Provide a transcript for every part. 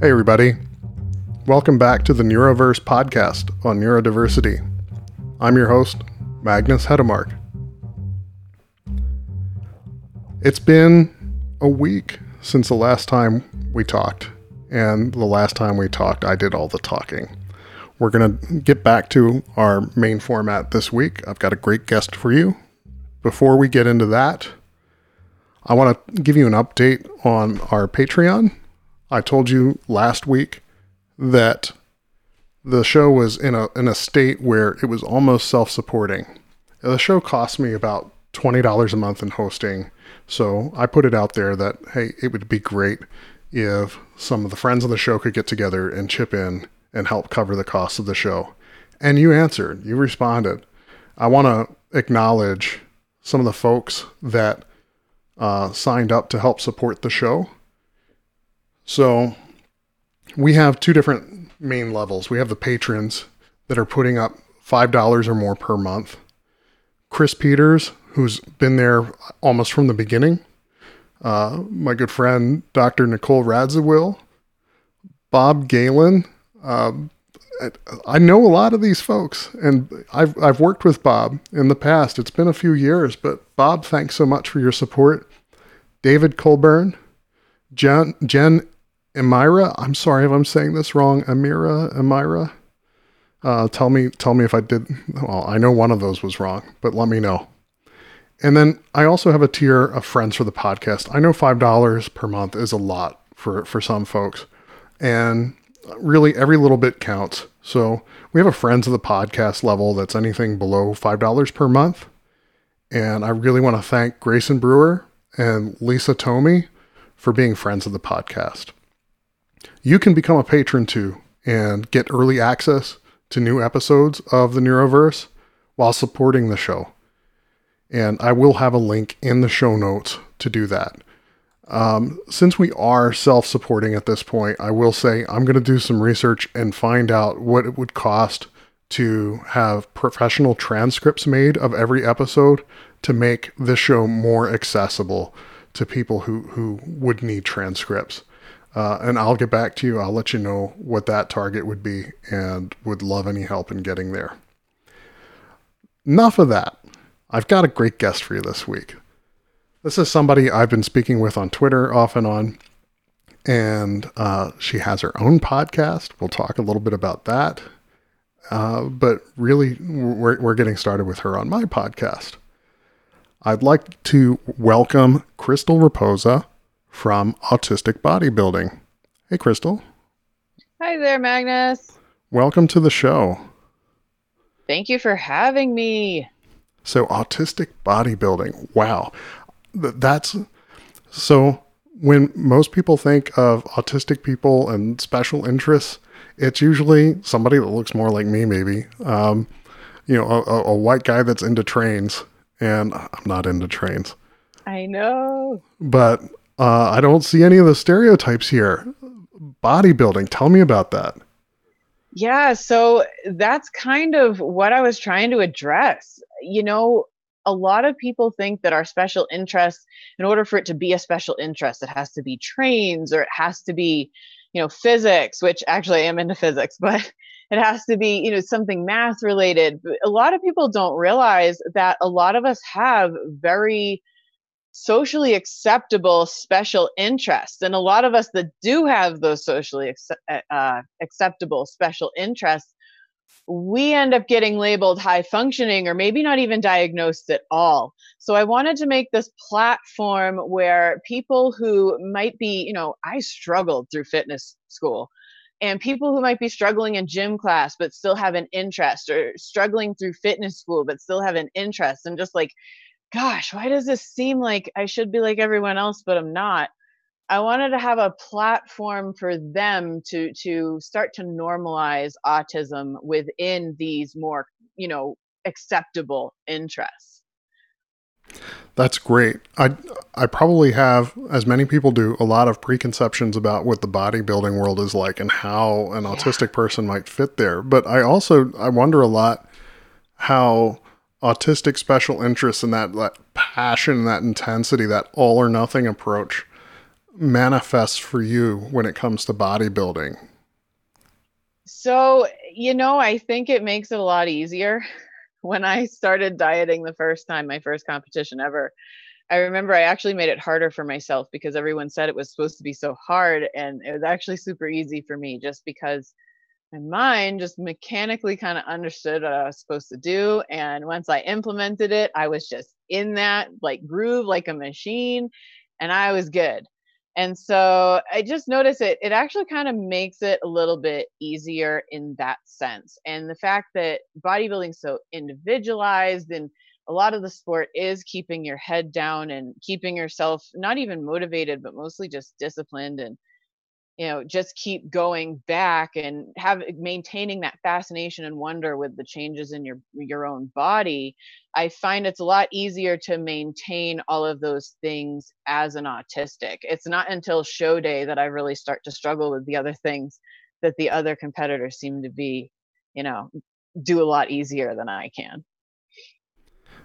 Hey, everybody. Welcome back to the Neuroverse podcast on neurodiversity. I'm your host, Magnus Hedemark. It's been a week since the last time we talked, and the last time we talked, I did all the talking. We're going to get back to our main format this week. I've got a great guest for you. Before we get into that, I want to give you an update on our Patreon. I told you last week that the show was in a in a state where it was almost self-supporting. The show cost me about $20 a month in hosting. So I put it out there that hey, it would be great if some of the friends of the show could get together and chip in and help cover the cost of the show. And you answered, you responded. I want to acknowledge some of the folks that uh, signed up to help support the show. So we have two different main levels. We have the patrons that are putting up $5 or more per month. Chris Peters, who's been there almost from the beginning. Uh, my good friend, Dr. Nicole Radziwill. Bob Galen. Uh, I know a lot of these folks, and I've, I've worked with Bob in the past. It's been a few years, but Bob, thanks so much for your support. David Colburn, Jen, Jen Amira. I'm sorry if I'm saying this wrong. Amira, Amira. Uh, tell me, tell me if I did. Well, I know one of those was wrong, but let me know. And then I also have a tier of friends for the podcast. I know five dollars per month is a lot for for some folks, and really every little bit counts. So we have a friends of the podcast level that's anything below five dollars per month, and I really want to thank Grayson Brewer and Lisa Tomey for being friends of the podcast. You can become a patron too and get early access to new episodes of the Neuroverse while supporting the show. And I will have a link in the show notes to do that. Um, since we are self supporting at this point, I will say I'm going to do some research and find out what it would cost to have professional transcripts made of every episode to make this show more accessible to people who, who would need transcripts. Uh, and I'll get back to you. I'll let you know what that target would be and would love any help in getting there. Enough of that. I've got a great guest for you this week. This is somebody I've been speaking with on Twitter off and on, and uh, she has her own podcast. We'll talk a little bit about that. Uh, but really, we're, we're getting started with her on my podcast. I'd like to welcome Crystal Raposa from Autistic Bodybuilding. Hey, Crystal. Hi there, Magnus. Welcome to the show. Thank you for having me. So, autistic bodybuilding. Wow. That's so when most people think of autistic people and special interests, it's usually somebody that looks more like me, maybe. Um, you know, a, a white guy that's into trains, and I'm not into trains. I know. But uh, I don't see any of the stereotypes here. Bodybuilding, tell me about that. Yeah, so that's kind of what I was trying to address. You know, a lot of people think that our special interest, in order for it to be a special interest, it has to be trains or it has to be, you know, physics, which actually I am into physics, but it has to be, you know, something math related. A lot of people don't realize that a lot of us have very socially acceptable special interests. And a lot of us that do have those socially uh, uh, acceptable special interests, we end up getting labeled high functioning or maybe not even diagnosed at all. So I wanted to make this platform where people who might be, you know, I struggled through fitness school and people who might be struggling in gym class but still have an interest or struggling through fitness school but still have an interest and just like gosh, why does this seem like I should be like everyone else, but I'm not? I wanted to have a platform for them to to start to normalize autism within these more, you know, acceptable interests. That's great. I I probably have, as many people do, a lot of preconceptions about what the bodybuilding world is like and how an yeah. autistic person might fit there. But I also I wonder a lot how autistic special interests and that, that passion, that intensity, that all or nothing approach manifests for you when it comes to bodybuilding? So, you know, I think it makes it a lot easier. When I started dieting the first time, my first competition ever, I remember I actually made it harder for myself because everyone said it was supposed to be so hard. And it was actually super easy for me just because my mind just mechanically kind of understood what I was supposed to do. And once I implemented it, I was just in that like groove like a machine and I was good. And so I just noticed it, it actually kind of makes it a little bit easier in that sense. And the fact that bodybuilding's so individualized and a lot of the sport is keeping your head down and keeping yourself not even motivated, but mostly just disciplined and you know just keep going back and have maintaining that fascination and wonder with the changes in your your own body i find it's a lot easier to maintain all of those things as an autistic it's not until show day that i really start to struggle with the other things that the other competitors seem to be you know do a lot easier than i can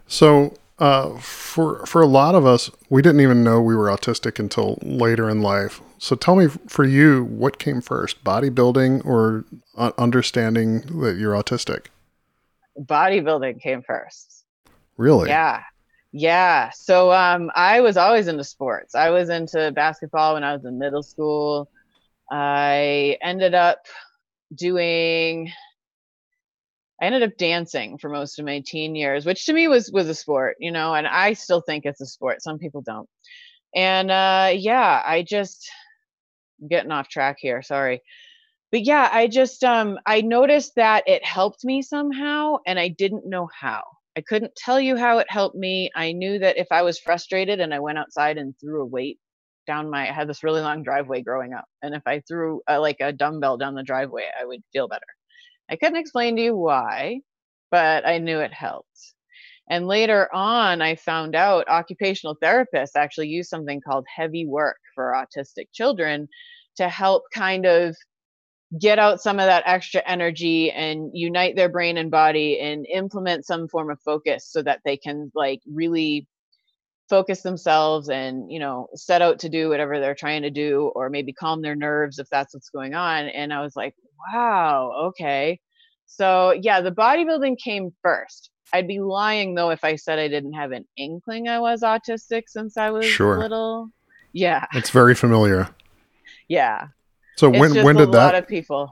so uh, for for a lot of us, we didn't even know we were autistic until later in life. So tell me, for you, what came first, bodybuilding or understanding that you're autistic? Bodybuilding came first. Really? Yeah. Yeah. So um, I was always into sports. I was into basketball when I was in middle school. I ended up doing I ended up dancing for most of my teen years, which to me was was a sport, you know, and I still think it's a sport. Some people don't. And uh yeah, I just Getting off track here, sorry. But yeah, I just um I noticed that it helped me somehow and I didn't know how. I couldn't tell you how it helped me. I knew that if I was frustrated and I went outside and threw a weight down my I had this really long driveway growing up and if I threw a, like a dumbbell down the driveway, I would feel better. I couldn't explain to you why, but I knew it helped. And later on, I found out occupational therapists actually use something called heavy work for autistic children to help kind of get out some of that extra energy and unite their brain and body and implement some form of focus so that they can like really focus themselves and you know set out to do whatever they're trying to do or maybe calm their nerves if that's what's going on. And i was like wow okay. So yeah the bodybuilding came first i'd be lying though if i said i didn't have an inkling i was autistic since i was sure. little yeah it's very familiar yeah so when when did that a lot of people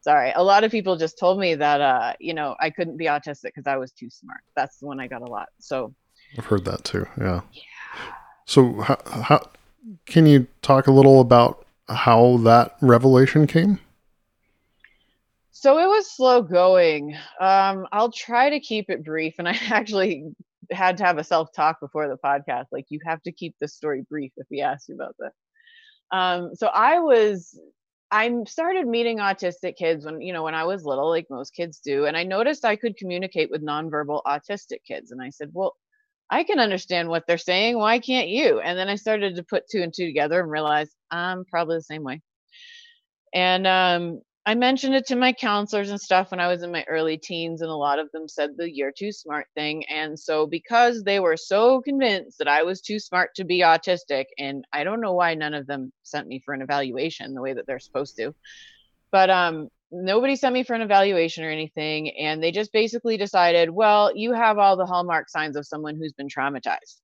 sorry a lot of people just told me that uh you know i couldn't be autistic because i was too smart that's the one i got a lot so I've heard that too. Yeah. yeah. So how, how can you talk a little about how that revelation came? So it was slow going. Um, I'll try to keep it brief, and I actually had to have a self talk before the podcast. Like you have to keep the story brief if we ask you about this. Um, so I was I started meeting autistic kids when, you know, when I was little, like most kids do. And I noticed I could communicate with nonverbal autistic kids. And I said, well, I can understand what they're saying. Why can't you? And then I started to put two and two together and realized I'm probably the same way. And um, I mentioned it to my counselors and stuff when I was in my early teens, and a lot of them said the you're too smart thing. And so, because they were so convinced that I was too smart to be autistic, and I don't know why none of them sent me for an evaluation the way that they're supposed to, but um, nobody sent me for an evaluation or anything and they just basically decided well you have all the hallmark signs of someone who's been traumatized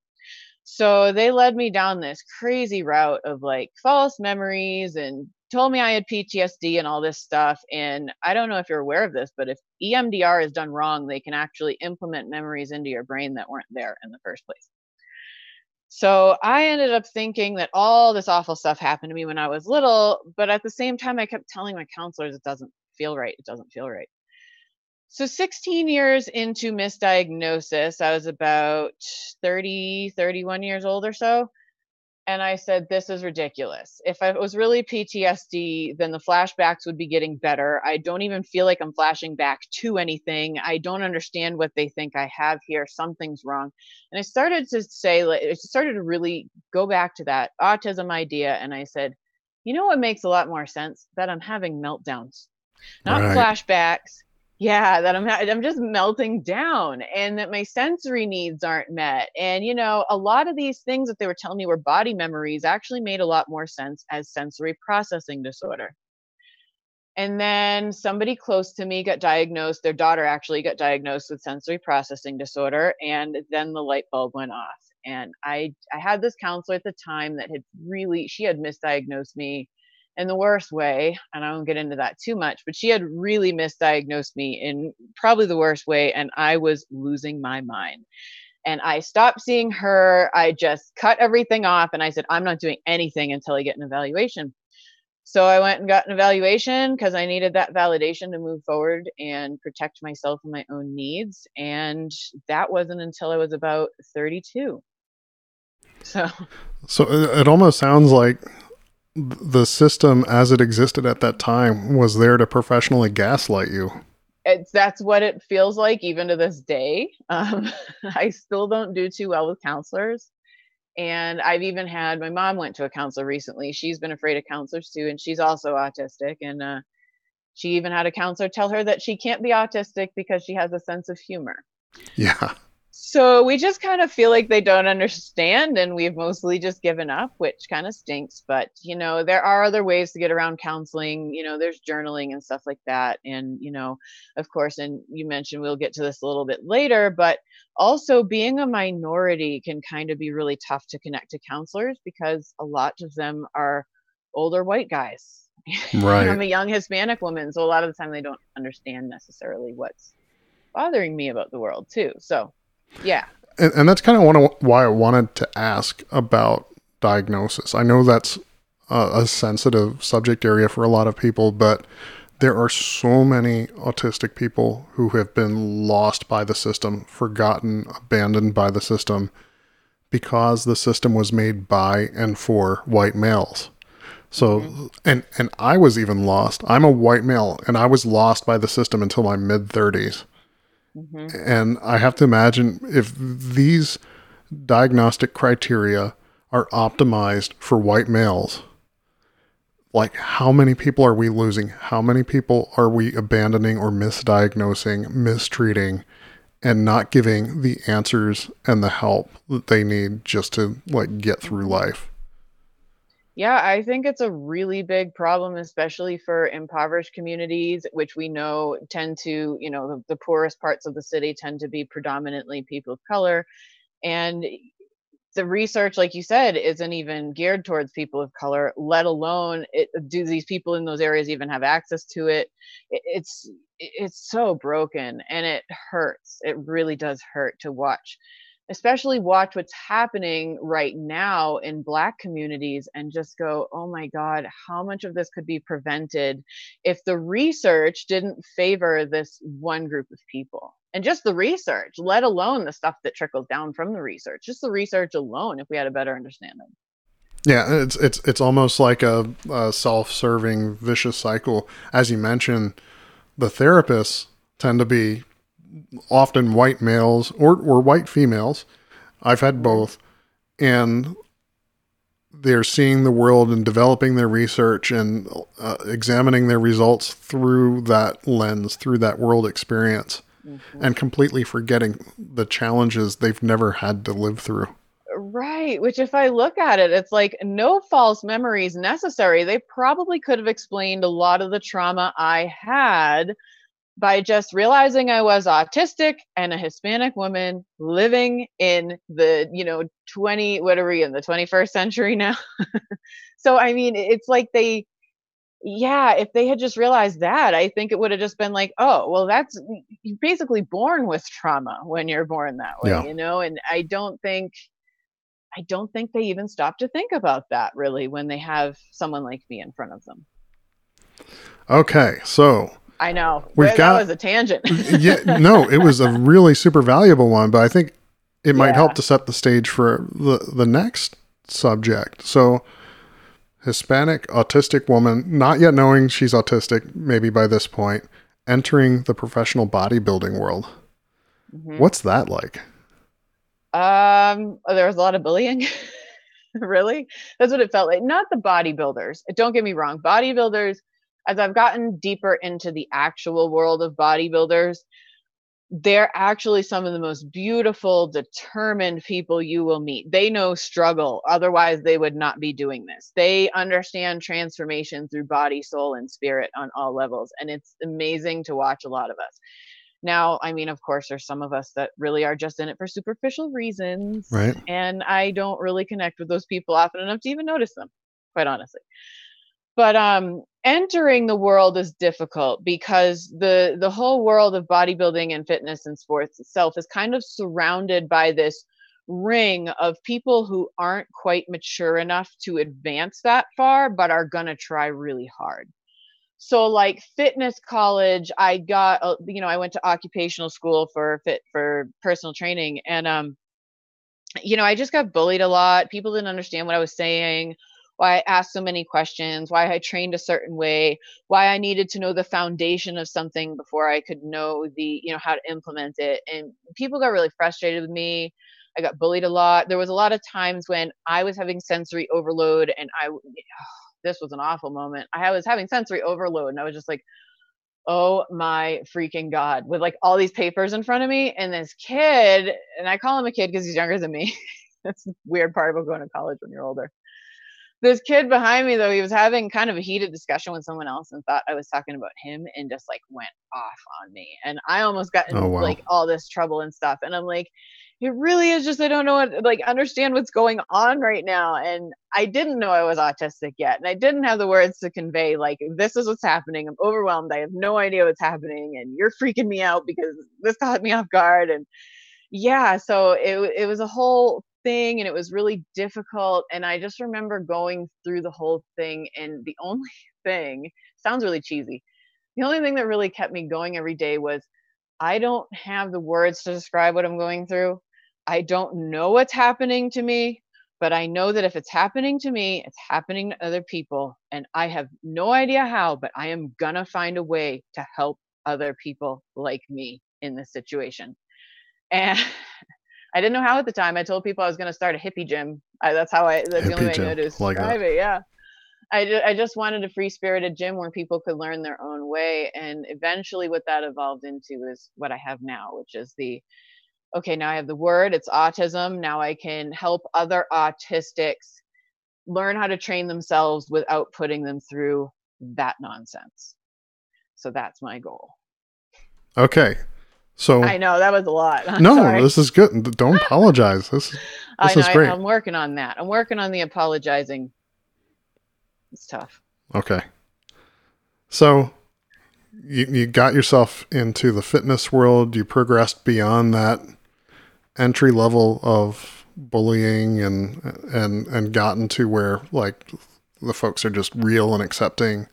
so they led me down this crazy route of like false memories and told me i had ptsd and all this stuff and i don't know if you're aware of this but if emdr is done wrong they can actually implement memories into your brain that weren't there in the first place so I ended up thinking that all this awful stuff happened to me when I was little, but at the same time, I kept telling my counselors it doesn't feel right. It doesn't feel right. So 16 years into misdiagnosis, I was about 30, 31 years old or so. And I said, this is ridiculous. If it was really PTSD, then the flashbacks would be getting better. I don't even feel like I'm flashing back to anything. I don't understand what they think I have here. Something's wrong. And I started to say, like, I started to really go back to that autism idea. And I said, you know what makes a lot more sense? That I'm having meltdowns not right. flashbacks yeah that i'm i'm just melting down and that my sensory needs aren't met. And you know a lot of these things that they were telling me were body memories actually made a lot more sense as sensory processing disorder. And then somebody close to me got diagnosed their daughter actually got diagnosed with sensory processing disorder and then the light bulb went off. And i i had this counselor at the time that had really she had misdiagnosed me in the worst way, and I won't get into that too much, but she had really misdiagnosed me in probably the worst way, and I was losing my mind. And I stopped seeing her. I just cut everything off, and I said, I'm not doing anything until I get an evaluation. So I went and got an evaluation because I needed that validation to move forward and protect myself and my own needs. And that wasn't until I was about 32. So, so uh, it almost sounds like the system as it existed at that time was there to professionally gaslight you. It's that's what it feels like even to this day. Um, I still don't do too well with counselors. And I've even had my mom went to a counselor recently. She's been afraid of counselors too, and she's also autistic. And uh, she even had a counselor tell her that she can't be autistic because she has a sense of humor. Yeah so we just kind of feel like they don't understand and we've mostly just given up which kind of stinks but you know there are other ways to get around counseling you know there's journaling and stuff like that. And you know of course and you mentioned we'll get to this a little bit later but also being a minority can kind of be really tough to connect to counselors because a lot of them are older white guys. Right i'm a young hispanic woman so a lot of the time they don't understand necessarily what's bothering me about the world too. So yeah. And, and that's kind of one of why I wanted to ask about diagnosis. I know that's a, a sensitive subject area for a lot of people, but there are so many autistic people who have been lost by the system, forgotten, abandoned by the system because the system was made by and for white males. So mm-hmm. and and I was even lost. I'm a white male and I was lost by the system until my mid 30s. Mm-hmm. And I have to imagine if these diagnostic criteria are optimized for white males, like how many people are we losing? How many people are we abandoning or misdiagnosing, mistreating, and not giving the answers and the help that they need just to like get through life? Yeah, I think it's a really big problem, especially for impoverished communities, which we know tend to, you know, the, the poorest parts of the city tend to be predominantly people of color. And the research, like you said, isn't even geared towards people of color, let alone it, do these people in those areas even have access to it? it it's it's so broken and it hurts. It really does hurt to watch especially watch what's happening right now in black communities and just go oh my god how much of this could be prevented if the research didn't favor this one group of people? And just the research let alone the stuff that trickles down from the research just the research alone if we had a better understanding. Yeah it's it's it's almost like a, a self-serving vicious cycle. As you mentioned the therapists tend to be often white males or, or white females. I've had both. And they're seeing the world and developing their research and uh, examining their results through that lens, through that world experience, mm-hmm. and completely forgetting the challenges they've never had to live through. Right. Which, if I look at it, it's like no false memories necessary. They probably could have explained a lot of the trauma I had by just realizing I was autistic and a Hispanic woman living in the, you know, 20, what are we in the 21st century now? so, I mean, it's like they, yeah, if they had just realized that, I think it would have just been like, oh, well, that's you're basically born with trauma when you're born that way, yeah. you know? And I don't think, I don't think they even stop to think about that really when they have someone like me in front of them. Okay, so I know. We've that got, was a tangent. yeah, no, it was a really super valuable one, but I think it might yeah. help to set the stage for the, the next subject. So, Hispanic autistic woman, not yet knowing she's autistic, maybe by this point, entering the professional bodybuilding world. Mm-hmm. What's that like? Um, oh, there was a lot of bullying. really? That's what it felt like. Not the bodybuilders. Don't get me wrong. Bodybuilders as I've gotten deeper into the actual world of bodybuilders, they're actually some of the most beautiful, determined people you will meet. They know struggle, otherwise, they would not be doing this. They understand transformation through body, soul, and spirit on all levels. And it's amazing to watch a lot of us. Now, I mean, of course, there's some of us that really are just in it for superficial reasons. Right. And I don't really connect with those people often enough to even notice them, quite honestly but um entering the world is difficult because the the whole world of bodybuilding and fitness and sports itself is kind of surrounded by this ring of people who aren't quite mature enough to advance that far but are going to try really hard. So like fitness college i got uh, you know i went to occupational school for fit for personal training and um you know i just got bullied a lot. People didn't understand what i was saying why I asked so many questions, why I trained a certain way, why I needed to know the foundation of something before I could know the, you know, how to implement it. And people got really frustrated with me. I got bullied a lot. There was a lot of times when I was having sensory overload and I, this was an awful moment. I was having sensory overload and I was just like, oh my freaking God, with like all these papers in front of me. And this kid, and I call him a kid because he's younger than me. That's the weird part about going to college when you're older this kid behind me though he was having kind of a heated discussion with someone else and thought i was talking about him and just like went off on me. And i almost got in oh, wow. like all this trouble and stuff. And i'm like it really is just i don't know what like understand what's going on right now. And i didn't know i was autistic yet. And i didn't have the words to convey like this is what's happening. I'm overwhelmed. I have no idea what's happening. And you're freaking me out because this caught me off guard. And yeah so it, it was a whole thing and it was really difficult and i just remember going through the whole thing and the only thing sounds really cheesy the only thing that really kept me going every day was i don't have the words to describe what i'm going through. I don't know what's happening to me but i know that if it's happening to me it's happening to other people and i have no idea how but i am gonna find a way to help other people like me in this situation. And I didn't know how at the time. I told people I was going to start a hippie gym. I, that's how I. That's hippie the only way I know to describe like it. Yeah. I, ju- I just wanted a free spirited gym where people could learn their own way. And eventually, what that evolved into is what I have now, which is the okay, now I have the word, it's autism. Now I can help other autistics learn how to train themselves without putting them through that nonsense. So that's my goal. Okay. So I know that was a lot. I'm no, sorry. this is good. Don't apologize. This, this I know, is great. I, I'm working on that. I'm working on the apologizing. It's tough. Okay. So you, you got yourself into the fitness world. You progressed beyond that entry level of bullying and and and gotten to where like the folks are just real and accepting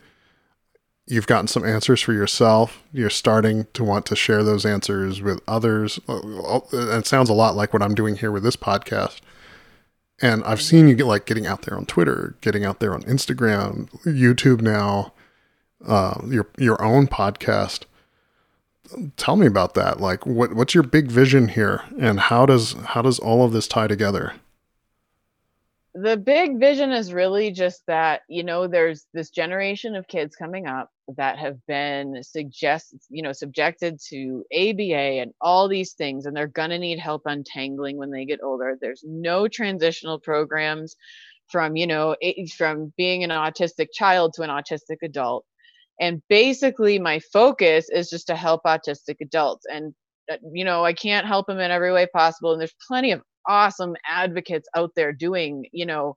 you've gotten some answers for yourself. You're starting to want to share those answers with others. It sounds a lot like what I'm doing here with this podcast. And I've seen you get like getting out there on Twitter, getting out there on Instagram, YouTube now, uh, your your own podcast. Tell me about that. Like, what what's your big vision here, and how does how does all of this tie together? the big vision is really just that you know there's this generation of kids coming up that have been suggest you know subjected to ABA and all these things and they're going to need help untangling when they get older. There's no transitional programs from you know from being an autistic child to an autistic adult. And basically my focus is just to help autistic adults and uh, you know i can't help them in every way possible and there's plenty of awesome advocates out there doing, you know,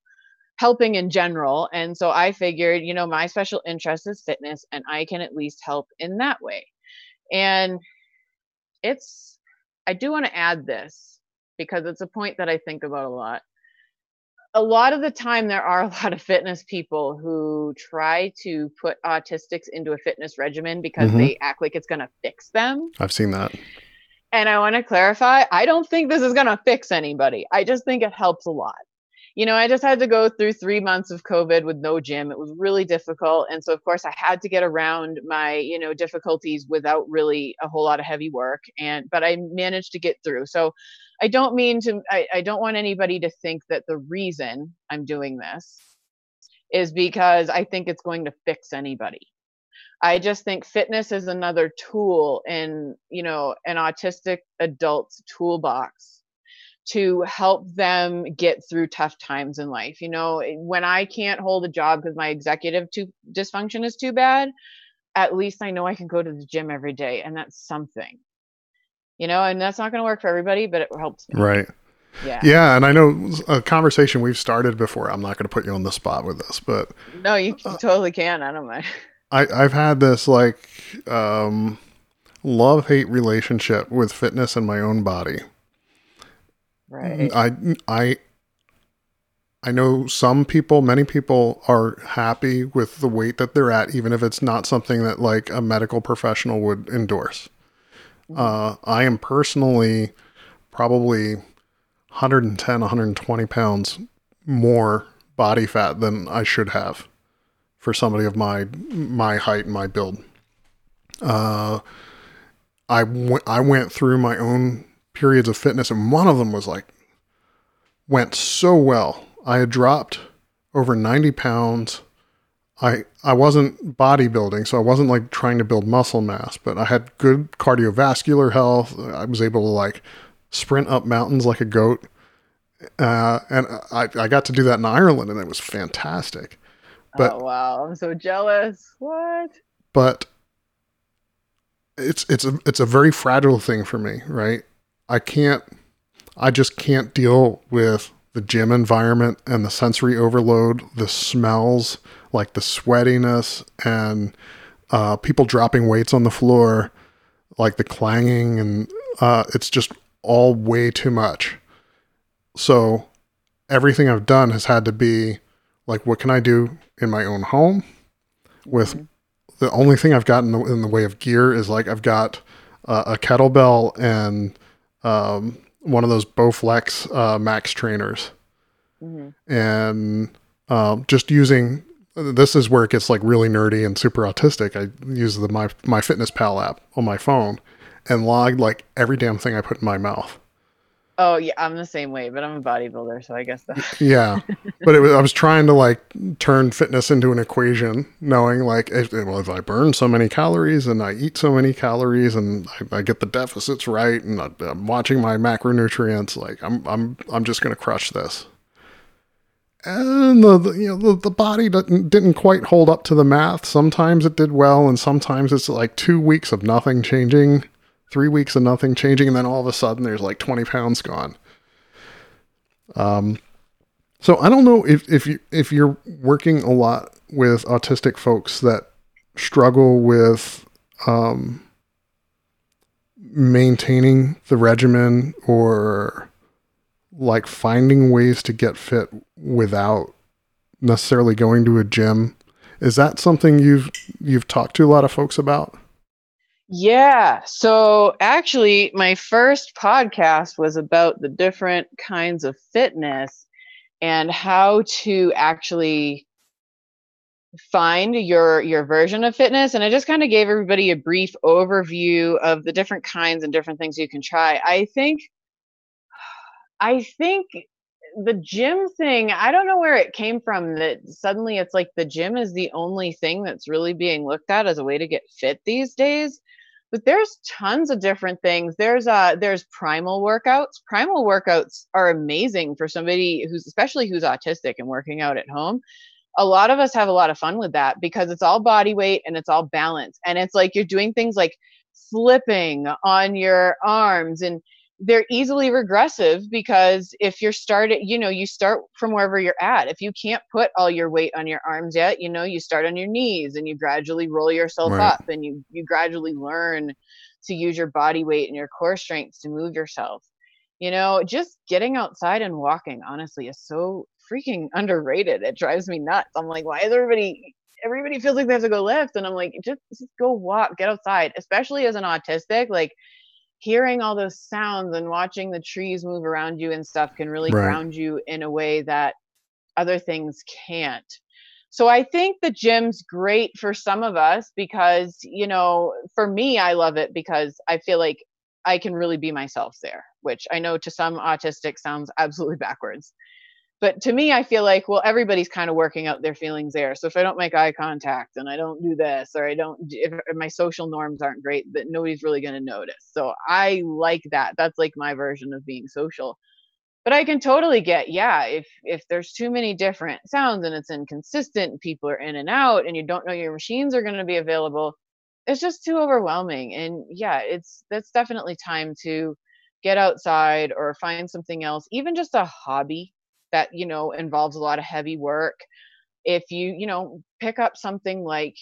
helping in general. And so I figured, you know, my special interest is fitness and I can at least help in that way. And it's, I do want to add this because it's a point that I think about a lot. A lot of the time, there are a lot of fitness people who try to put autistics into a fitness regimen because mm-hmm. they act like it's going to fix them. I've seen that. And I want to clarify I don't think this is going to fix anybody. I just think it helps a lot. You know, I just had to go through three months of COVID with no gym. It was really difficult. And so, of course, I had to get around my, you know, difficulties without really a whole lot of heavy work. And, but I managed to get through. So I don't mean to, I, I don't want anybody to think that the reason I'm doing this is because I think it's going to fix anybody. I just think fitness is another tool in, you know, an autistic adult's toolbox to help them get through tough times in life. You know, when I can't hold a job because my executive too, dysfunction is too bad, at least I know I can go to the gym every day and that's something. You know, and that's not going to work for everybody, but it helps me. Right. Yeah. Yeah, and I know a conversation we've started before. I'm not going to put you on the spot with this, but no, you uh, totally can. I don't mind. I I've had this like um love hate relationship with fitness and my own body. Right. I I I know some people, many people are happy with the weight that they're at, even if it's not something that like a medical professional would endorse. Mm-hmm. Uh, I am personally probably 110, 120 pounds more body fat than I should have for somebody of my my height and my build. Uh, I, w- I went through my own periods of fitness, and one of them was like, went so well. I had dropped over 90 pounds. I, I wasn't bodybuilding, so I wasn't like trying to build muscle mass, but I had good cardiovascular health. I was able to like sprint up mountains like a goat. Uh, and I, I got to do that in Ireland, and it was fantastic. But, oh wow, I'm so jealous. What? But it's it's a it's a very fragile thing for me, right? I can't I just can't deal with the gym environment and the sensory overload, the smells, like the sweatiness and uh, people dropping weights on the floor, like the clanging, and uh, it's just all way too much. So everything I've done has had to be like, what can I do in my own home with mm-hmm the only thing I've got in the, in the way of gear is like I've got uh, a kettlebell and um, one of those Bowflex uh, Max trainers, mm-hmm. and um, just using. This is where it gets like really nerdy and super autistic. I use the my my Fitness Pal app on my phone and log like every damn thing I put in my mouth. Oh yeah, I'm the same way, but I'm a bodybuilder, so I guess that. yeah, but it was, I was trying to like turn fitness into an equation, knowing like if, well, if I burn so many calories and I eat so many calories and I, I get the deficits right and I, am watching my macronutrients, like I'm I'm I'm just gonna crush this. And the, the you know the, the body didn't didn't quite hold up to the math. Sometimes it did well, and sometimes it's like two weeks of nothing changing three weeks of nothing changing, and then all of a sudden there's like 20 pounds gone. Um, so I don't know if if you if you're working a lot with autistic folks that struggle with um, maintaining the regimen or like finding ways to get fit without necessarily going to a gym. Is that something you've you've talked to a lot of folks about? Yeah. So actually, my first podcast was about the different kinds of fitness and how to actually find your your version of fitness and i just kind of gave everybody a brief overview of the different kinds and different things you can try i think i think the gym thing i don't know where it came from that suddenly it's like the gym is the only thing that's really being looked at as a way to get fit these days but there's tons of different things. There's uh there's primal workouts. Primal workouts are amazing for somebody who's especially who's autistic and working out at home. A lot of us have a lot of fun with that because it's all body weight and it's all balance. And it's like you're doing things like flipping on your arms and they're easily regressive because if you're started you know you start from wherever you're at. If you can't put all your weight on your arms yet you know you start on your knees and you gradually roll yourself right. up and you you gradually learn to use your body weight and your core strengths to move yourself. You know just getting outside and walking honestly is so freaking underrated. It drives me nuts. I'm like why is everybody everybody feels like they have to go lift and i'm like just, just go walk get outside. Especially as an autistic like hearing all those sounds and watching the trees move around you and stuff can really right. ground you in a way that other things can't. So I think the gym's great for some of us because, you know, for me, I love it because I feel like I can really be myself there, which I know to some autistic sounds absolutely backwards. But to me i feel like well everybody's kind of working out their feelings there. So if i don't make eye contact and i don't do this or i don't if, my social norms aren't great that nobody's really going to notice. So i like that. That's like my version of being social. But i can totally get yeah if if there's too many different sounds and it's inconsistent people are in and out and you don't know your machines are going to be available it's just too overwhelming. And yeah it's that's definitely time to get outside or find something else even just a hobby that you know involves a lot of heavy work. If you you know pick up something like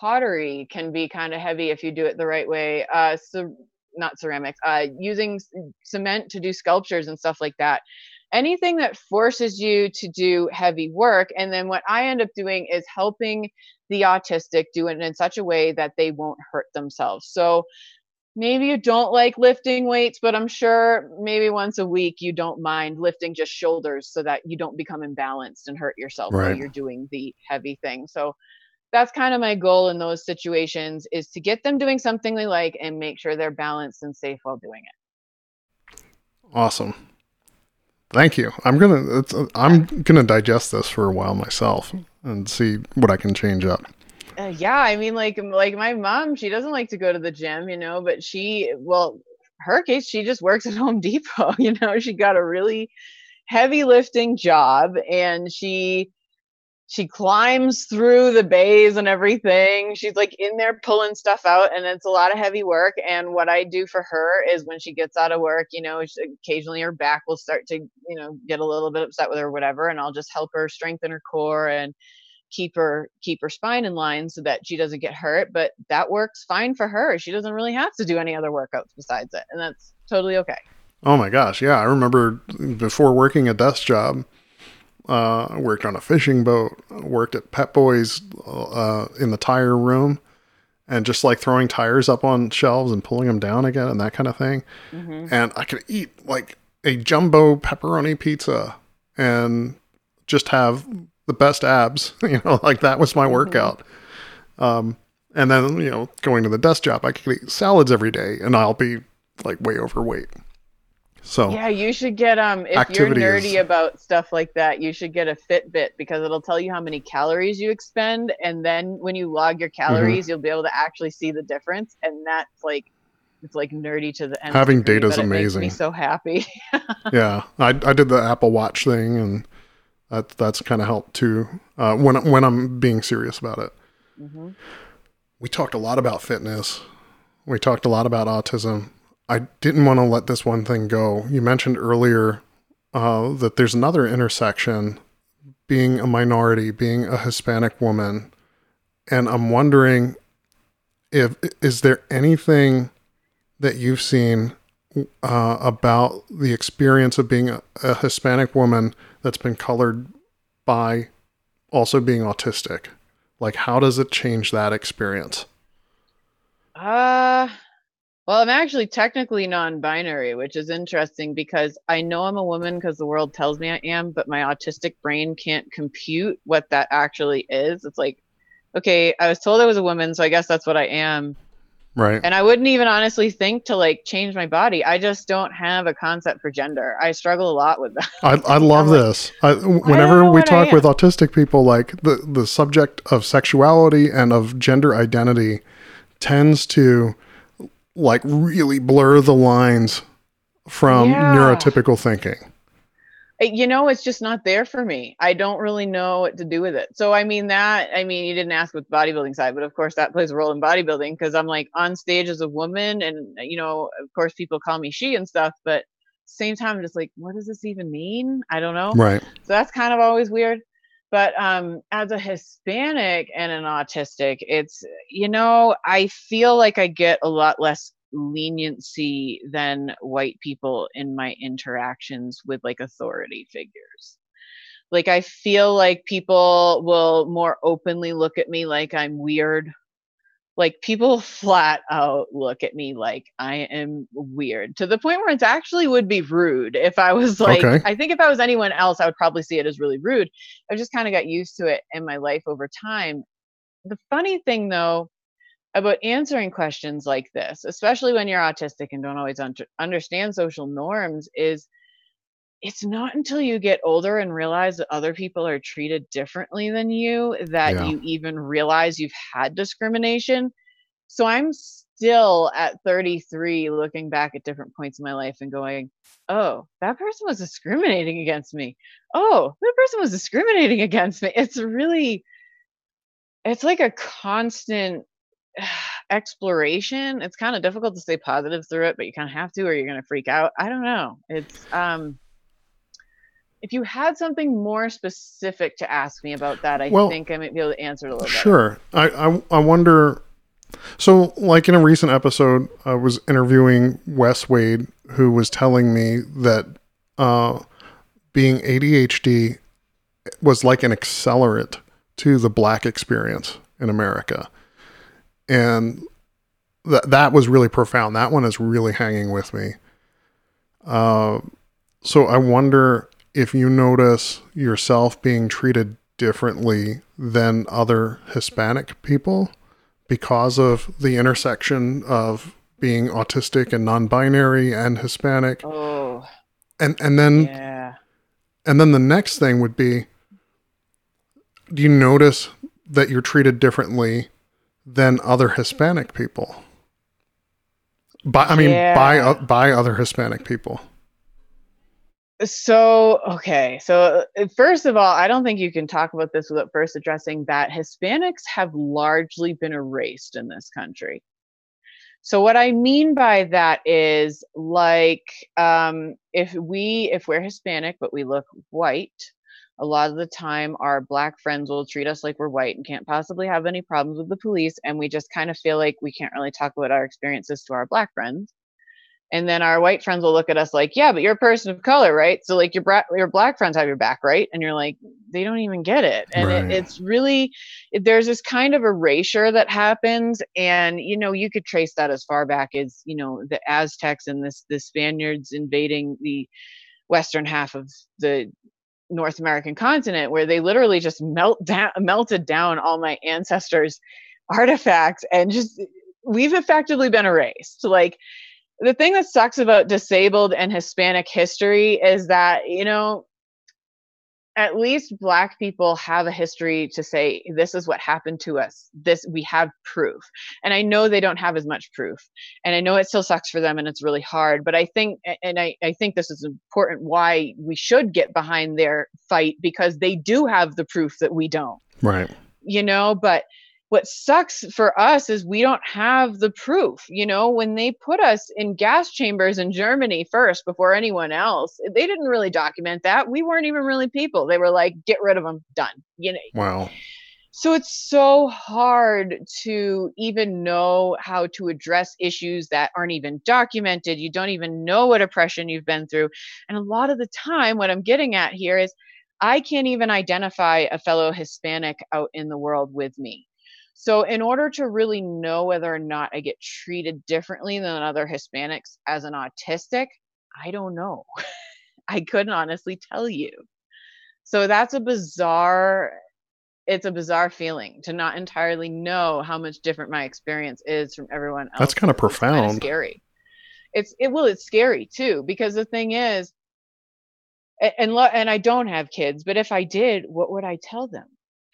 pottery can be kind of heavy if you do it the right way uh so not ceramics uh using cement to do sculptures and stuff like that. Anything that forces you to do heavy work and then what i end up doing is helping the autistic do it in such a way that they won't hurt themselves. So maybe you don't like lifting weights, but I'm sure maybe once a week you don't mind lifting just shoulders so that you don't become imbalanced and hurt yourself right. while you're doing the heavy thing. So that's kind of my goal in those situations is to get them doing something they like and make sure they're balanced and safe while doing it. Awesome. Thank you. I'm gonna I'm gonna digest this for a while myself and see what I can change up uh, yeah i mean like like my mom she doesn't like to go to the gym you know but she well her case she just works at home depot you know she got a really heavy lifting job and she she climbs through the bays and everything. She's like in there pulling stuff out and it's a lot of heavy work. And what i do for her is when she gets out of work you know occasionally her back will start to you know get a little bit upset with her whatever and i'll just help her strengthen her core and keep her keep her spine in line so that she doesn't get hurt but that works fine for her she doesn't really have to do any other workouts besides it and that's totally okay oh my gosh yeah i remember before working a desk job uh, I worked on a fishing boat worked at Pep Boys uh, in the tire room and just like throwing tires up on shelves and pulling them down again and that kind of thing mm-hmm. and i could eat like a jumbo pepperoni pizza and just have the best abs. You know, like that was my mm-hmm. workout. Um, and then you know, going to the desk job, I could eat salads every day, and I'll be like way overweight. So yeah, you should get um if you're nerdy is, about stuff like that, you should get a Fitbit because it'll tell you how many calories you expend, and then when you log your mm-hmm. calories, mm-hmm. you'll be able to actually see the difference, and that's like it's like nerdy to the end. Having data is amazing. So happy. yeah, I I did the Apple Watch thing and that that's kind of helped too uh, when when I'm being serious about it. Mm-hmm. We talked a lot about fitness. We talked a lot about autism. I didn't want to let this one thing go. You mentioned earlier uh, that there's another intersection, being a minority, being a Hispanic woman, and I'm wondering if is there anything that you've seen uh, about the experience of being a, a Hispanic woman that's been colored by also being autistic? Like, how does it change that experience? Uh, well, I'm actually technically non binary, which is interesting because I know I'm a woman because the world tells me I am, but my autistic brain can't compute what that actually is. It's like, okay, I was told I was a woman, so I guess that's what I am. Right. And I wouldn't even honestly think to like change my body. I just don't have a concept for gender. I struggle a lot with that. I, I love this. I, whenever I we talk with autistic people, like the, the subject of sexuality and of gender identity tends to like really blur the lines from yeah. neurotypical thinking you know it's just not there for me. I don't really know what to do with it. So i mean that i mean you didn't ask with bodybuilding side but of course that plays a role in bodybuilding because i'm like on stage as a woman and you know of course people call me she and stuff but same time I'm just like what does this even mean? I don't know. Right. So that's kind of always weird. But um as a hispanic and an autistic it's you know i feel like i get a lot less leniency than white people in my interactions with like authority figures. Like I feel like people will more openly look at me like I'm weird. Like people flat out look at me like I am weird to the point where it actually would be rude if I was like okay. I think if I was anyone else I would probably see it as really rude. I just kind of got used to it in my life over time. The funny thing though about answering questions like this, especially when you're autistic and don't always un- understand social norms, is it's not until you get older and realize that other people are treated differently than you that Yeah. you even realize you've had discrimination. So I'm still at 33 looking back at different points in my life and going, oh, that person was discriminating against me. Oh, that person was discriminating against me. It's really, it's like a constant exploration. It's kind of difficult to stay positive through it, but you kind of have to, or you're going to freak out. I don't know. It's, um, if you had something more specific to ask me about that, I Well, think I might be able to answer it a little better. Sure. I, I I wonder. So, like in a recent episode, I was interviewing Wes Wade, who was telling me that uh, being ADHD was like an accelerant to the black experience in America, and that that was really profound. That one is really hanging with me. Uh, so I wonder if you notice yourself being treated differently than other Hispanic people because of the intersection of being autistic and non-binary and Hispanic. Oh, And and then yeah. and then the next thing would be do you notice that you're treated differently than other Hispanic people? By I mean by uh, by other Hispanic people. So, okay. So, uh, first of all, I don't think you can talk about this without first addressing that Hispanics have largely been erased in this country. So, what I mean by that is like um, if we, if we're Hispanic, but we look white, a lot of the time our black friends will treat us like we're white and can't possibly have any problems with the police. And we just kind of feel like we can't really talk about our experiences to our black friends. And then our white friends will look at us like, yeah, but you're a person of color, right? So like your bra- your black friends have your back, right? And you're like, they don't even get it. And Right. it, it's really it- there's this kind of erasure that happens, and you know you could trace that as far back as you know the Aztecs and this the Spaniards invading the western half of the North American continent, where they literally just melt down, melted down all my ancestors' artifacts, and just we've effectively been erased. Like the thing that sucks about disabled and Hispanic history is that, you know, at least black people have a history to say this is what happened to us. This we have proof. And i know they don't have as much proof and i know it still sucks for them and it's really hard but i think and i, I think this is important why we should get behind their fight because they do have the proof that we don't. Right. you know but what sucks for us is we don't have the proof you know when they put us in gas chambers in germany first before anyone else they didn't really document that we weren't even really people they were like get rid of them done you know Wow. so it's so hard to even know how to address issues that aren't even documented you don't even know what oppression you've been through and a lot of the time what i'm getting at here is i can't even identify a fellow hispanic out in the world with me so in order to really know whether or not i get treated differently than other hispanics as an autistic i don't know i couldn't honestly tell you so that's a bizarre it's a bizarre feeling to not entirely know how much different my experience is from everyone else. That's It's kinda profound. scary. It's it well, it's scary too because the thing is, a- and lo- and I don't have kids, but if I did, what would I tell them?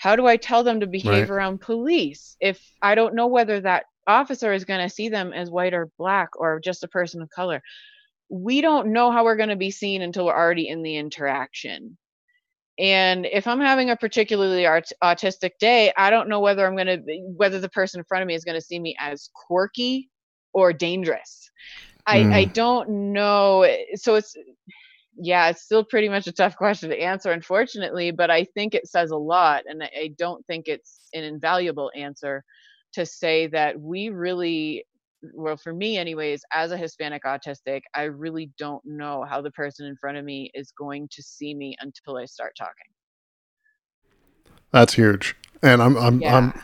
How do I tell them to behave Right. around police if I don't know whether that officer is going to see them as white or black or just a person of color? We don't know how we're going to be seen until we're already in the interaction. And if I'm having a particularly art- autistic day, I don't know whether I'm going to whether the person in front of me is going to see me as quirky or dangerous. I I Mm. don't know. So it's yeah, it's still pretty much a tough question to answer, unfortunately, but I think it says a lot, and I, don't think it's an invaluable answer to say that we really well for me anyways as a hispanic autistic i really don't know how the person in front of me is going to see me until i start talking That's huge. And I'm I'm Yeah. I'm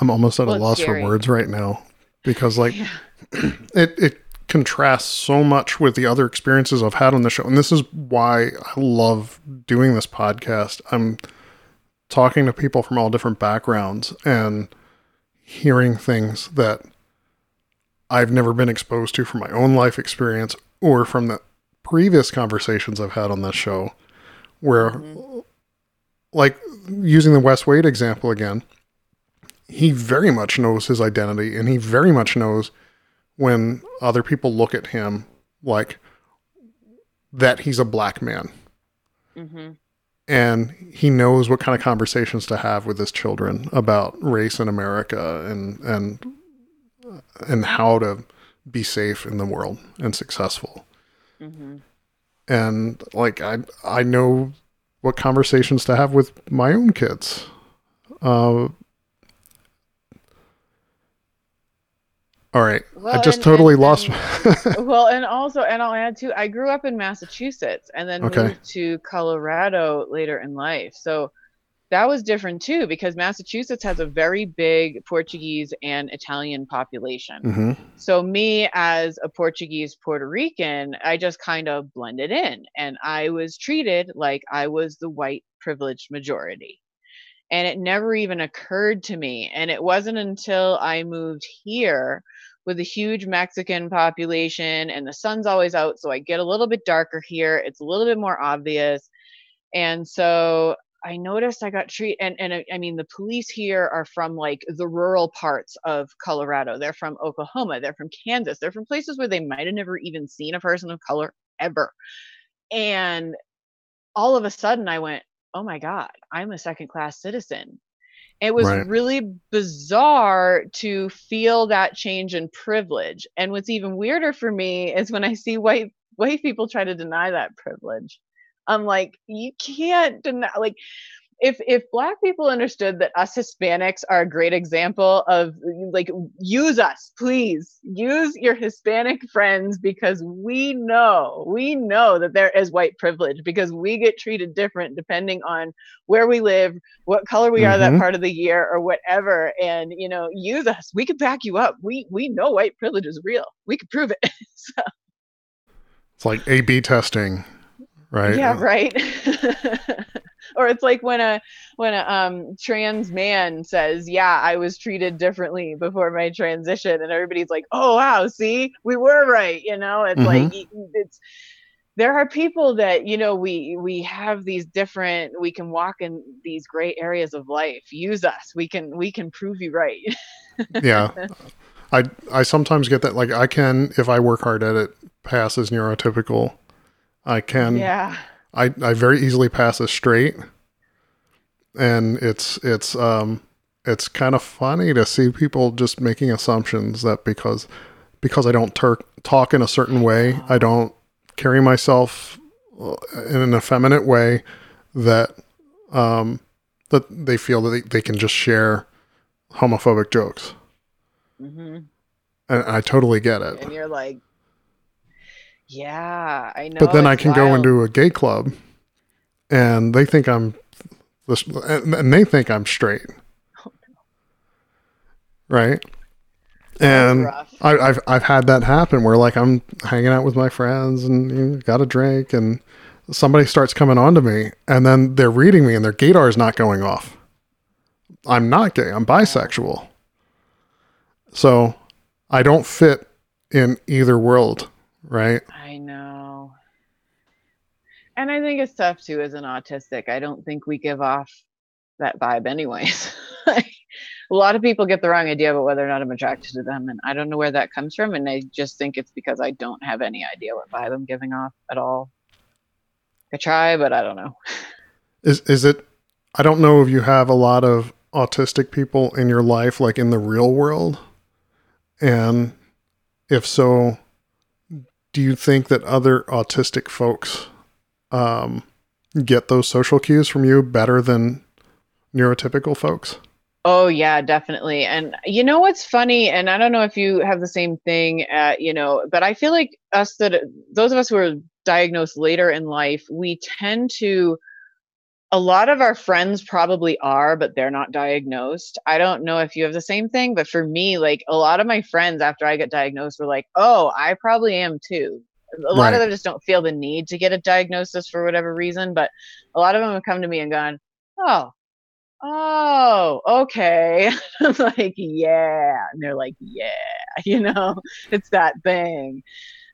I'm almost at Well, a loss scary. for words right now because like Yeah. it it contrasts so much with the other experiences I've had on the show. And this is why I love doing this podcast. I'm talking to people from all different backgrounds and hearing things that I've never been exposed to from my own life experience or from the previous conversations I've had on this show where mm-hmm. like using the Wes Wade example again, he very much knows his identity and he very much knows when other people look at him like that he's a black man. Mm-hmm. And he knows what kind of conversations to have with his children about race in America and and and how to be safe in the world and successful. Mm-hmm. And like I I know what conversations to have with my own kids. Uh, All right. Well, I just and, totally and, lost. And, well, and also, and I'll add too, I grew up in Massachusetts and then okay. moved to Colorado later in life. So that was different too because Massachusetts has a very big Portuguese and Italian population. Mm-hmm. So, me as a Portuguese Puerto Rican, I just kind of blended in and I was treated like I was the white privileged majority. And it never even occurred to me. And it wasn't until I moved here with a huge Mexican population and the sun's always out. So I get a little bit darker here. It's a little bit more obvious. And so I noticed I got treated, and, and I mean, the police here are from like the rural parts of Colorado. They're from Oklahoma. They're from Kansas. They're from places where they might have never even seen a person of color ever. And all of a sudden I went, oh my God, I'm a second class citizen. It was right. really bizarre to feel that change in privilege. And what's even weirder for me is when I see white white people try to deny that privilege. I'm like, you can't deny like if if black people understood that us hispanics are a great example of like use us please use your hispanic friends because we know we know that there is white privilege because we get treated different depending on where we live what color we mm-hmm. are that mm-hmm. part of the year or whatever and you know use us we can back you up we we know white privilege is real we could prove it so. it's like a b testing right yeah right or it's like when a when a um trans man says, "Yeah, I was treated differently before my transition," and everybody's like, "Oh wow, see, we were right." You know, it's mm-hmm. like it's there are people that you know we we have these different we can walk in these gray areas of life. Use us. We can we can prove you right. Yeah. I i sometimes get that like i can if i work hard at it pass as neurotypical. I can yeah I, I very easily pass as straight, and it's it's um it's kind of funny to see people just making assumptions that because because I don't ter- talk in a certain way, I don't carry myself uh, in an effeminate way, that um that they feel that they, they can just share homophobic jokes. Mm-hmm. And I totally get it. And you're like, yeah, I know. But then I can wild. go into a gay club, and they think I'm this, and they think I'm straight. Oh, no. Right. And I, have I've had that happen where like I'm hanging out with my friends and you know, got a drink and somebody starts coming on to me and then they're reading me and their gaydar is not going off. I'm not gay. I'm bisexual. So I don't fit in either world right? I know. And I think it's tough too as an autistic. I don't think we give off that vibe anyways. a lot of people get the wrong idea about whether or not I'm attracted to them and I don't know where that comes from and I just think it's because I don't have any idea what vibe I'm giving off at all. I try, but I don't know. Is is it I don't know if you have a lot of autistic people in your life like in the real world. And if so, do you think that other autistic folks um, get those social cues from you better than neurotypical folks? Oh yeah, definitely. And you know what's funny, and I don't know if you have the same thing, uh, you know, but I feel like us that those of us who are diagnosed later in life, we tend to a lot of our friends probably are, but they're not diagnosed. I don't know if you have the same thing, but for me, like a lot of my friends after I get diagnosed were like, oh, I probably am too. A lot right. of them just don't feel the need to get a diagnosis for whatever reason, but a lot of them have come to me and gone, oh, oh, okay. I'm like, yeah. And they're like, yeah, you know, it's that thing.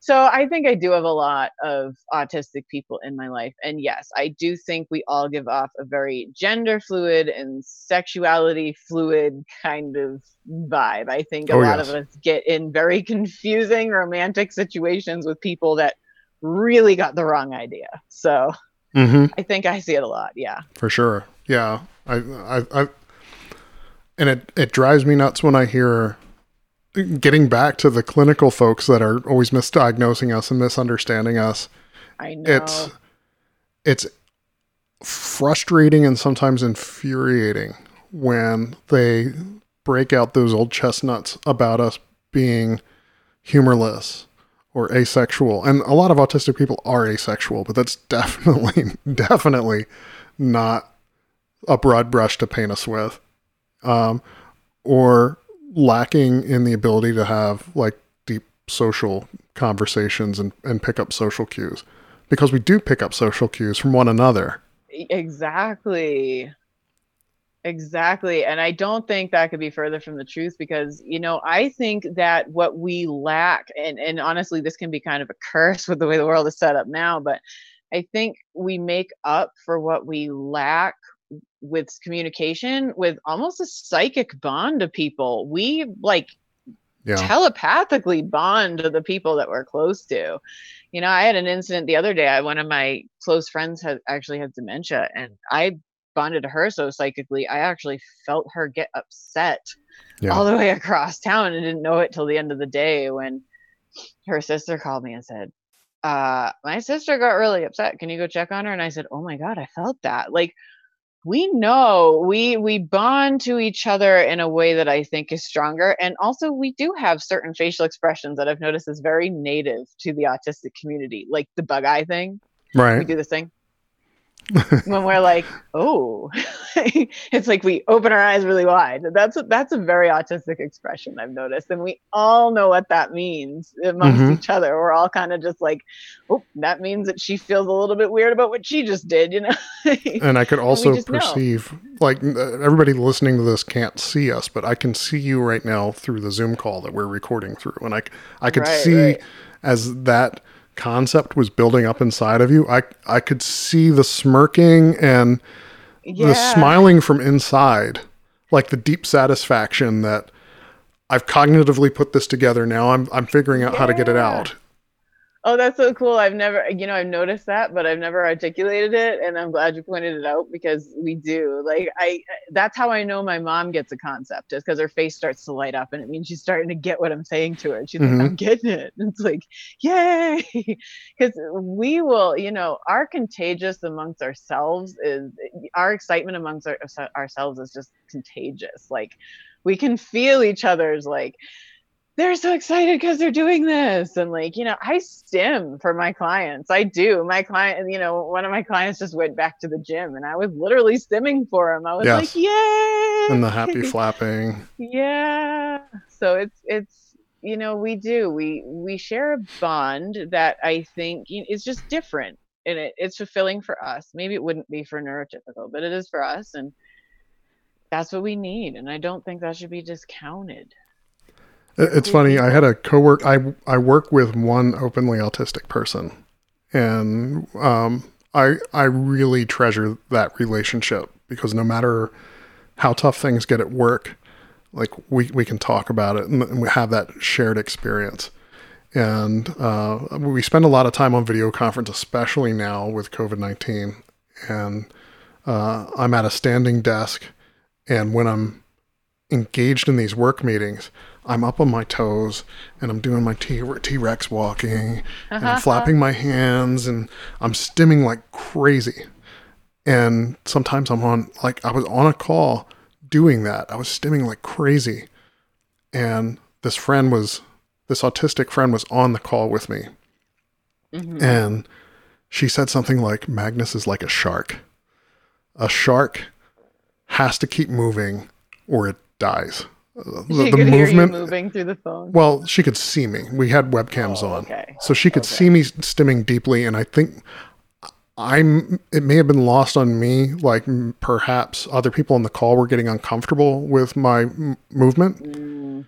So I think I do have a lot of autistic people in my life. And yes, I do think we all give off a very gender fluid and sexuality fluid kind of vibe. I think a Oh, lot yes. of us get in very confusing romantic situations with people that really got the wrong idea. So Mm-hmm. I think I see it a lot. Yeah. For sure. Yeah. I, I, I, and it, it drives me nuts when I hear getting back to the clinical folks that are always misdiagnosing us and misunderstanding us. I know. It's, it's frustrating and sometimes infuriating when they break out those old chestnuts about us being humorless or asexual. And a lot of autistic people are asexual, but that's definitely, definitely not a broad brush to paint us with. Um, or lacking in the ability to have like deep social conversations and, and pick up social cues because we do pick up social cues from one another. Exactly. Exactly. And I don't think that could be further from the truth because, you know, I think that what we lack, and, and honestly, this can be kind of a curse with the way the world is set up now, but I think we make up for what we lack with communication with almost a psychic bond to people. We like Yeah. telepathically bond to the people that we're close to. You know, I had an incident the other day. I, one of my close friends had actually had dementia, and I bonded to her so psychically. I actually felt her get upset Yeah. all the way across town and didn't know it till the end of the day when her sister called me and said, uh, my sister got really upset. Can you go check on her? And I said, Oh my God, I felt that. Like, we know we we bond to each other in a way that I think is stronger. And also we do have certain facial expressions that I've noticed is very native to the autistic community, like the bug eye thing. Right. We do this thing. when we're like, oh, it's like we open our eyes really wide. That's a, that's a very autistic expression I've noticed, and we all know what that means amongst Mhm. each other. We're all kind of just like, oh, that means that she feels a little bit weird about what she just did, you know? And I could also just know. perceive, like uh, everybody listening to this can't see us, but I can see you right now through the Zoom call that we're recording through, and I I could Right, see right. as that concept was building up inside of you, I, I could see the smirking and the smiling from inside, like the deep satisfaction that I've cognitively put this together. Now I'm, I'm figuring out how to get it out. Oh, that's so cool. I've never, you know, I've noticed that, but I've never articulated it. And I'm glad you pointed it out because we do. Like, I, that's how I know my mom gets a concept is because her face starts to light up and it means she's starting to get what I'm saying to her. She's Mhm. like, I'm getting it. And it's like, yay. Because we will, you know, our contagious amongst ourselves is our excitement amongst our, ourselves is just contagious. Like, we can feel each other's like, they're so excited because they're doing this. And like you know i stim for my clients. I do. My client you know one of my clients just went back to the gym and i was literally stimming for him. I was Yes. like yay! And the happy flapping. yeah. So it's it's you know we do. We we share a bond that i think is just different. And it, it's fulfilling for us. Maybe it wouldn't be for neurotypical but it is for us. And that's what we need. And i don't think that should be discounted It's funny. I had a coworker. I I work with one openly autistic person, and um, I I really treasure that relationship because no matter how tough things get at work, like we we can talk about it and, we have that shared experience. And uh, we spend a lot of time on video conference, especially now with COVID nineteen. And uh, I'm at a standing desk, and when I'm engaged in these work meetings, I'm up on my toes and I'm doing my T Rex walking and I'm flapping my hands and I'm stimming like crazy. And sometimes I'm on, like, I was on a call doing that. I was stimming like crazy. And this friend was, this autistic friend was on the call with me. Mhm. And she said something like, Magnus is like a shark. A shark has to keep moving or it dies. Could hear you moving through the phone well, she could see me. We had webcams Oh, on, okay. so she could Okay. see me stimming deeply. And I think I'm. It may have been lost on me, like perhaps other people on the call were getting uncomfortable with my m- movement. Mm,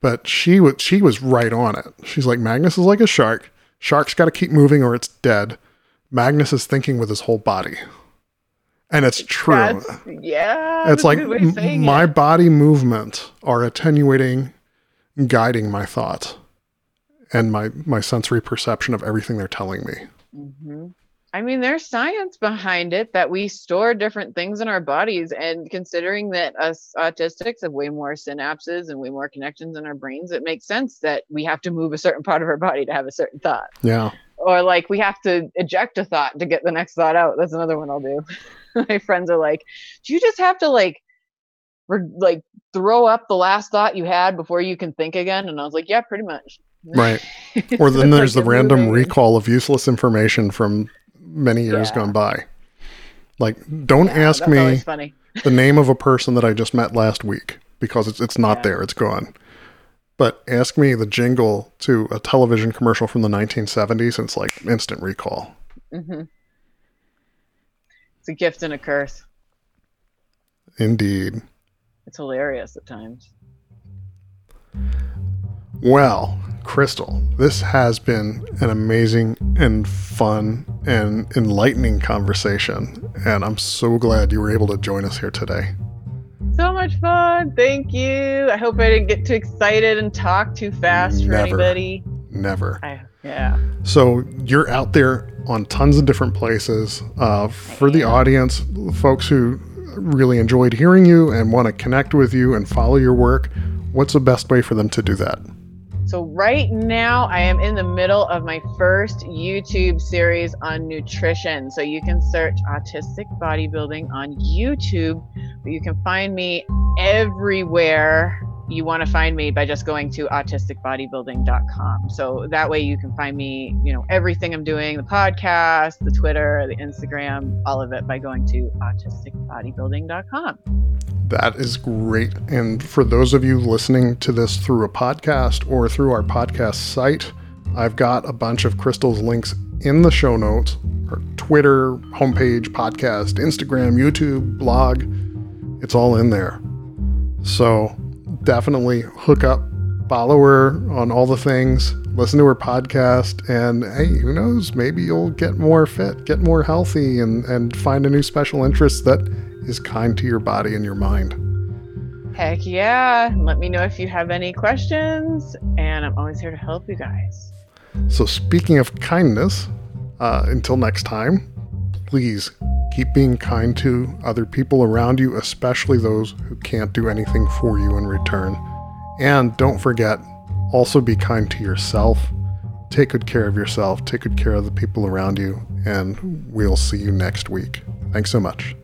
But she was she was right on it. She's like Magnus is like a shark. Shark's got to keep moving or it's dead. Magnus is thinking with his whole body. And it's true. That's, yeah. it's like good way of saying m- my it. body movement are attenuating, guiding my thought and my, my sensory perception of everything they're telling me. Mm-hmm. I mean, there's science behind it that we store different things in our bodies. And considering that us autistics have way more synapses and way more connections in our brains, it makes sense that we have to move a certain part of our body to have a certain thought. Yeah. Or like we have to eject a thought to get the next thought out. That's another one I'll do. My friends are like, do you just have to like, re- like throw up the last thought you had before you can think again? And I was like, yeah, pretty much. Right. Or then there's like the random recall of useless information from many years Yeah. gone by. Like, don't Yeah, ask me the name of a person that I just met last week because it's it's not Yeah. there, it's gone. But ask me the jingle to a television commercial from the 1970s, and it's like instant recall. hmm It's a gift and a curse. Indeed. It's hilarious at times. Well, Crystal, this has been an amazing and fun and enlightening conversation, and I'm so glad you were able to join us here today. So much fun. Thank you. I hope I didn't get too excited and talk too fast for Never. anybody. Never. I, yeah. So you're out there on tons of different places. Uh, for the audience, folks who really enjoyed hearing you and want to connect with you and follow your work, what's the best way for them to do that? So right now I am in the middle of my first YouTube series on nutrition. So you can search autistic bodybuilding on YouTube, but you can find me everywhere you want to find me by just going to autisticbodybuilding.com. So that way you can find me, you know, everything I'm doing, the podcast, the Twitter, the Instagram, all of it by going to autisticbodybuilding.com. That is great. And for those of you listening to this through a podcast or through our podcast site, I've got a bunch of Crystal's links in the show notes her Twitter, homepage, podcast, Instagram, YouTube, blog. It's all in there. So definitely hook up, follow her on all the things, listen to her podcast, and hey, who knows, maybe you'll get more fit, get more healthy, and, and find a new special interest that is kind to your body and your mind. Heck yeah. Let me know if you have any questions, and I'm always here to help you guys. So, speaking of kindness, uh, until next time, please keep being kind to other people around you, especially those who can't do anything for you in return. And don't forget, also be kind to yourself. Take good care of yourself, take good care of the people around you, and we'll see you next week. Thanks so much.